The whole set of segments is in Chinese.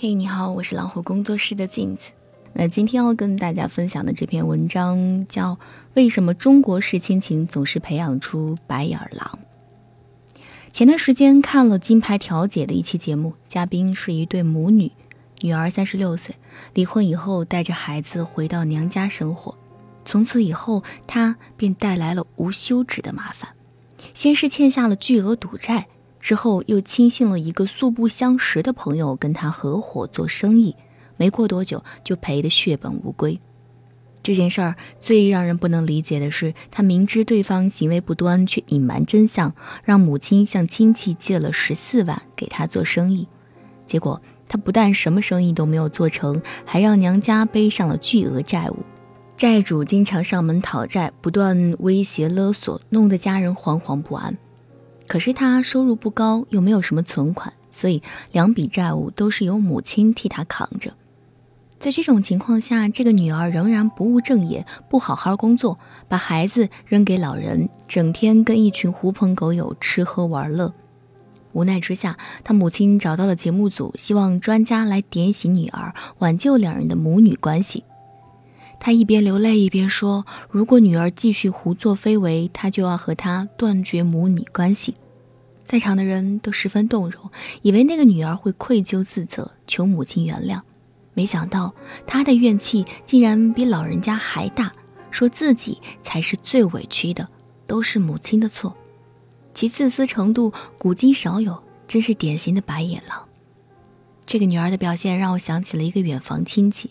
嘿，你好，我是老虎工作室的镜子。那今天要跟大家分享的这篇文章叫《为什么中国式亲情总是培养出白眼狼》。前段时间看了金牌调解的一期节目，嘉宾是一对母女，女儿三十六岁，离婚以后带着孩子回到娘家生活，从此以后她便带来了无休止的麻烦，先是欠下了巨额赌债。之后又轻信了一个素不相识的朋友，跟他合伙做生意，没过多久就赔得血本无归。这件事儿最让人不能理解的是，他明知对方行为不端，却隐瞒真相，让母亲向亲戚借了十四万给他做生意。结果他不但什么生意都没有做成，还让娘家背上了巨额债务，债主经常上门讨债，不断威胁勒索，弄得家人惶惶不安。可是他收入不高，又没有什么存款，所以两笔债务都是由母亲替他扛着。在这种情况下，这个女儿仍然不务正业，不好好工作，把孩子扔给老人，整天跟一群狐朋狗友吃喝玩乐。无奈之下，他母亲找到了节目组，希望专家来点醒女儿，挽救两人的母女关系。他一边流泪一边说：“如果女儿继续胡作非为，他就要和她断绝母女关系。”在场的人都十分动容，以为那个女儿会愧疚自责，求母亲原谅。没想到她的怨气竟然比老人家还大，说自己才是最委屈的，都是母亲的错。其自私程度古今少有，真是典型的白眼狼。这个女儿的表现让我想起了一个远房亲戚。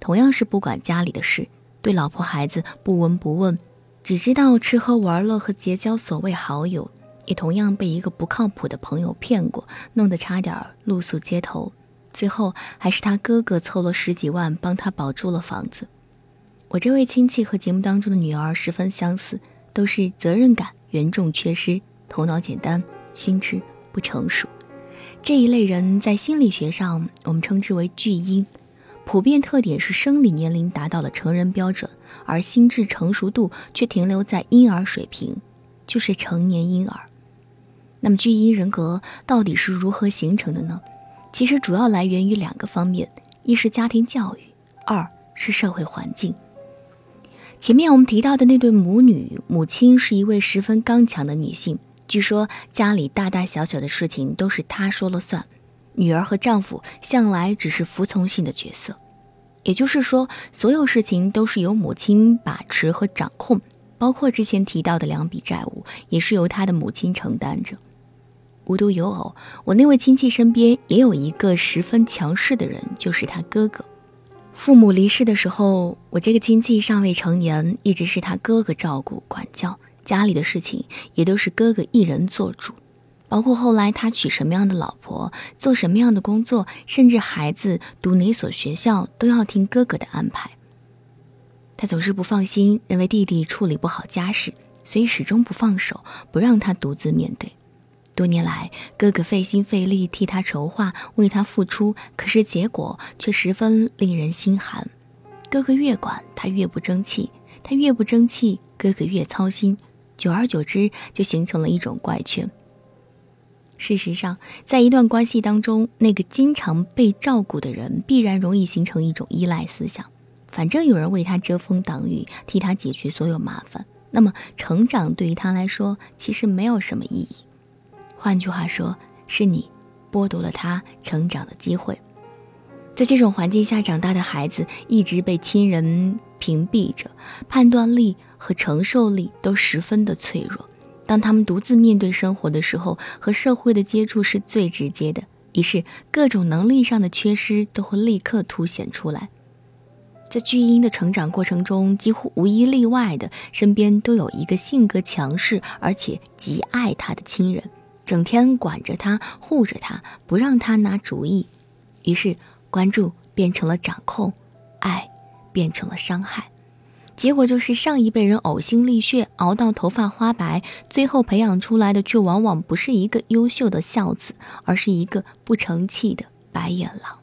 同样是不管家里的事，对老婆孩子不闻不问，只知道吃喝玩乐和结交所谓好友，也同样被一个不靠谱的朋友骗过，弄得差点露宿街头。最后还是他哥哥凑了十几万帮他保住了房子。我这位亲戚和节目当中的女儿十分相似，都是责任感严重缺失，头脑简单，心智不成熟。这一类人在心理学上我们称之为巨婴。普遍特点是生理年龄达到了成人标准，而心智成熟度却停留在婴儿水平，就是成年婴儿。那么巨婴人格到底是如何形成的呢？其实主要来源于两个方面：一是家庭教育，二是社会环境。前面我们提到的那对母女，母亲是一位十分刚强的女性，据说家里大大小小的事情都是她说了算。女儿和丈夫向来只是服从性的角色，也就是说，所有事情都是由母亲把持和掌控，包括之前提到的两笔债务，也是由她的母亲承担着。无独有偶，我那位亲戚身边也有一个十分强势的人，就是他哥哥。父母离世的时候，我这个亲戚尚未成年，一直是他哥哥照顾管教，家里的事情也都是哥哥一人做主。包括后来他娶什么样的老婆，做什么样的工作，甚至孩子读哪所学校，都要听哥哥的安排。他总是不放心，认为弟弟处理不好家事，所以始终不放手，不让他独自面对。多年来，哥哥费心费力替他筹划，为他付出，可是结果却十分令人心寒。哥哥越管他越不争气，他越不争气，哥哥越操心，久而久之，就形成了一种怪圈。事实上，在一段关系当中，那个经常被照顾的人必然容易形成一种依赖思想。反正有人为他遮风挡雨，替他解决所有麻烦，那么成长对于他来说其实没有什么意义。换句话说，是你剥夺了他成长的机会。在这种环境下长大的孩子，一直被亲人屏蔽着，判断力和承受力都十分的脆弱。当他们独自面对生活的时候，和社会的接触是最直接的，于是各种能力上的缺失都会立刻凸显出来。在巨婴的成长过程中，几乎无一例外的身边都有一个性格强势而且极爱他的亲人，整天管着他、护着他，不让他拿主意。于是，关注变成了掌控，爱变成了伤害。结果就是上一辈人呕心沥血熬到头发花白，最后培养出来的却往往不是一个优秀的孝子，而是一个不成器的白眼狼。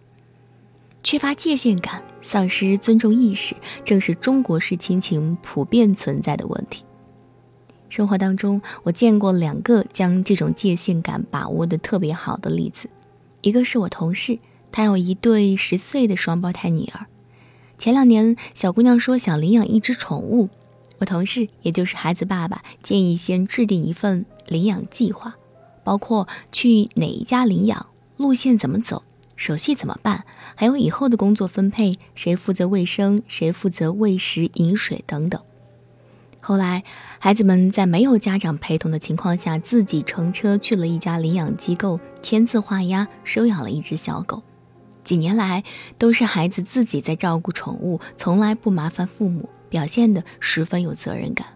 缺乏界限感，丧失尊重意识，正是中国式亲情普遍存在的问题。生活当中，我见过两个将这种界限感把握的特别好的例子，一个是我同事。她有一对十岁的双胞胎女儿。前两年，小姑娘说想领养一只宠物，我同事也就是孩子爸爸建议先制定一份领养计划，包括去哪一家领养、路线怎么走、手续怎么办，还有以后的工作分配，谁负责卫生，谁负责喂食、饮水等等。后来，孩子们在没有家长陪同的情况下，自己乘车去了一家领养机构，签字画押收养了一只小狗。几年来，都是孩子自己在照顾宠物，从来不麻烦父母，表现得十分有责任感。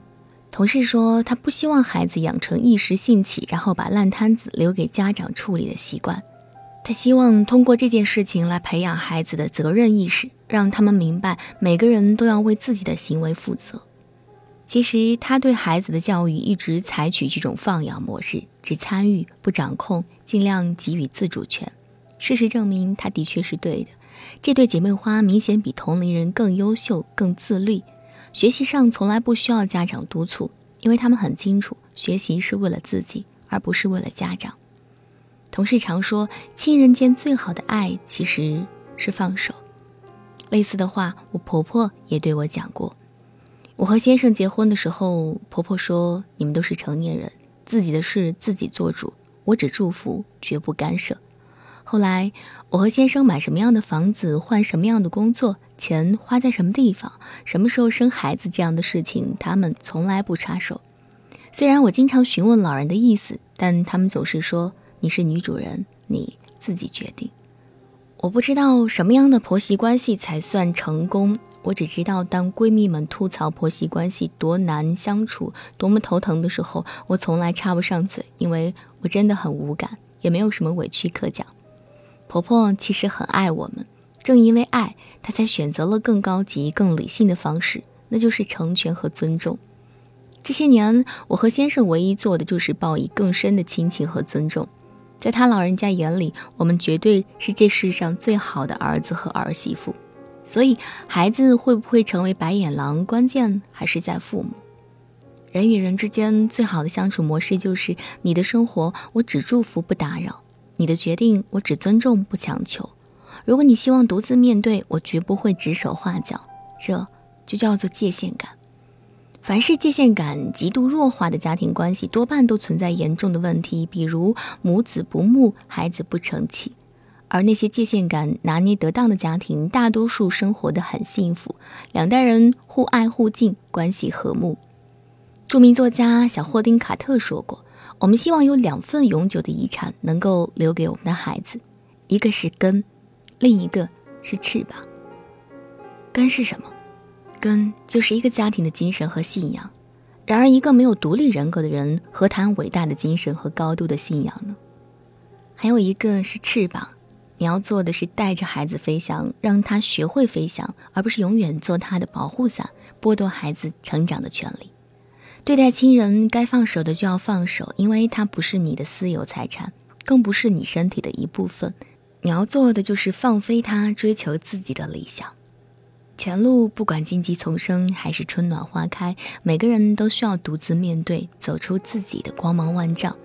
同事说，他不希望孩子养成一时兴起，然后把烂摊子留给家长处理的习惯。他希望通过这件事情来培养孩子的责任意识，让他们明白每个人都要为自己的行为负责。其实，他对孩子的教育一直采取这种放养模式，只参与不掌控，尽量给予自主权。事实证明，他的确是对的。这对姐妹花明显比同龄人更优秀、更自律，学习上从来不需要家长督促，因为他们很清楚，学习是为了自己，而不是为了家长。同事常说，亲人间最好的爱其实是放手。类似的话，我婆婆也对我讲过。我和先生结婚的时候，婆婆说：“你们都是成年人，自己的事自己做主，我只祝福，绝不干涉。”后来，我和先生买什么样的房子，换什么样的工作，钱花在什么地方，什么时候生孩子这样的事情，他们从来不插手。虽然我经常询问老人的意思，但他们总是说：“你是女主人，你自己决定。”我不知道什么样的婆媳关系才算成功，我只知道当闺蜜们吐槽婆媳关系多难相处、多么头疼的时候，我从来插不上嘴，因为我真的很无感，也没有什么委屈可讲。婆婆其实很爱我们，正因为爱，她才选择了更高级、更理性的方式，那就是成全和尊重。这些年，我和先生唯一做的就是报以更深的亲情和尊重。在他老人家眼里，我们绝对是这世上最好的儿子和儿媳妇。所以，孩子会不会成为白眼狼，关键还是在父母。人与人之间最好的相处模式就是：你的生活我只祝福不打扰。你的决定，我只尊重不强求。如果你希望独自面对，我绝不会指手画脚。这就叫做界限感。凡是界限感极度弱化的家庭关系，多半都存在严重的问题，比如母子不睦、孩子不成器。而那些界限感拿捏得当的家庭，大多数生活的很幸福，两代人互爱互敬，关系和睦。著名作家小霍丁卡特说过。我们希望有两份永久的遗产能够留给我们的孩子，一个是根，另一个是翅膀。根是什么？根就是一个家庭的精神和信仰。然而，一个没有独立人格的人，何谈伟大的精神和高度的信仰呢？还有一个是翅膀，你要做的是带着孩子飞翔，让他学会飞翔，而不是永远做他的保护伞，剥夺孩子成长的权利。对待亲人，该放手的就要放手，因为他不是你的私有财产，更不是你身体的一部分。你要做的就是放飞他，追求自己的理想。前路不管荆棘丛生还是春暖花开，每个人都需要独自面对，走出自己的光芒万丈。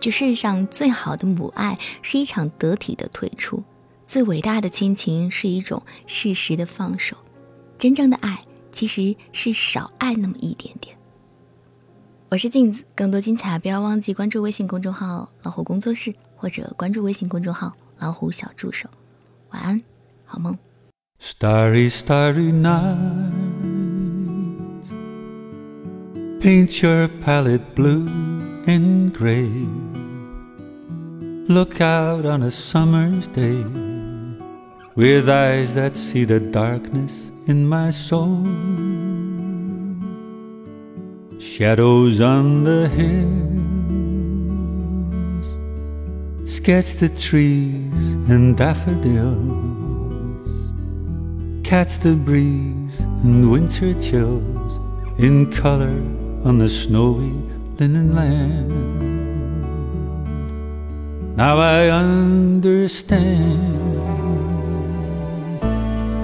这世上最好的母爱是一场得体的退出，最伟大的亲情是一种适时的放手。真正的爱其实是少爱那么一点点。我是镜子，更多精彩不要忘记关注微信公众号“老虎工作室”或者关注微信公众号“老虎小助手”。晚安，好梦。Starry, starry night. Paint your palette blue and gray. Look out on a summer's day with eyes that see the darkness in my soul. Shadows on the hills sketch the trees and daffodils, catch the breeze and winter chills in color on the snowy linen land. Now I understand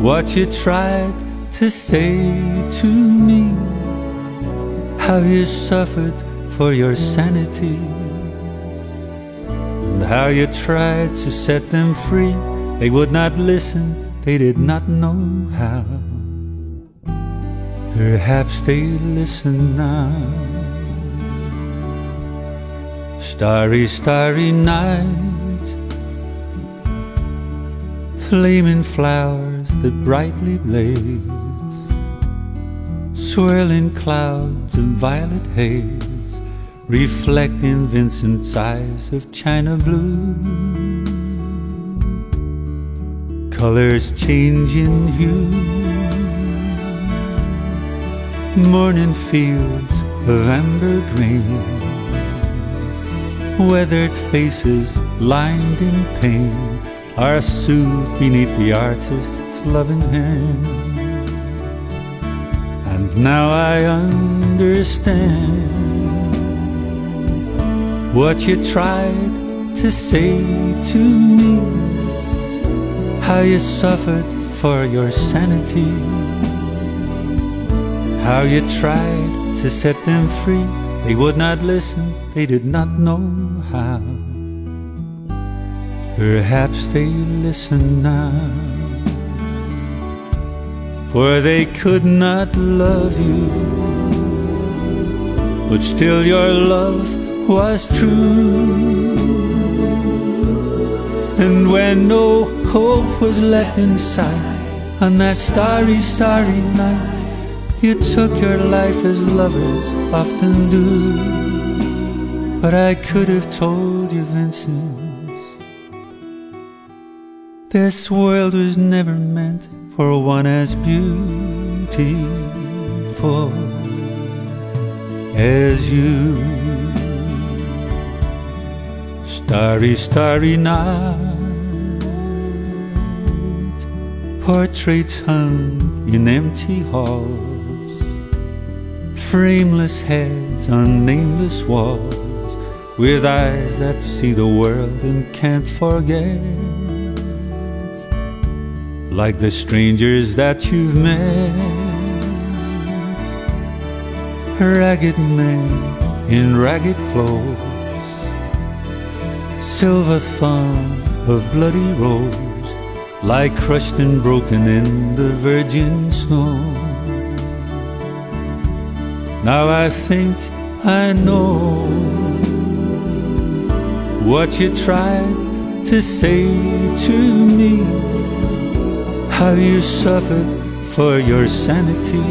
what you tried to say to me how you suffered for your sanity, and how you tried to set them free They would not listen, they did not know how. Perhaps they listen now. Starry, starry night, flaming flowers that brightly blaze, swirling clouds of violet haze, reflecting Vincent's eyes of china blue. Colors changing hue. Morning fields of amber green, weathered faces lined in pain are soothed beneath the artist's loving hand. And now I understand what you tried to say to me, how you suffered for your sanity how you tried to set them free. They would not listen, they did not know how. Perhaps they listen now. For they could not love you, but still your love was true. And when no hope was left in sight on that starry, starry night, you took your life as lovers often do. But I could have told you, Vincent, this world was never meant for one as beautiful as you. Starry, starry night, portraits hung in empty halls frameless heads on nameless walls, with eyes that see the world and can't forget. Like the strangers that you've met, ragged men in ragged clothes, silver thorn of bloody rose, lie crushed and broken in the virgin snow. Now I think I know what you tried to say to me, how you suffered for your sanity,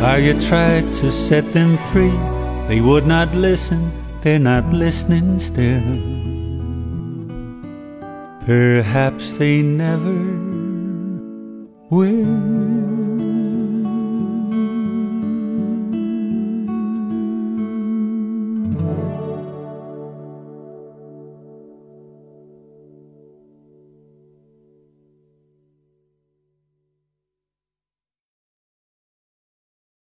how you tried to set them free. They would not listen, they're not listening still. Perhaps they never will.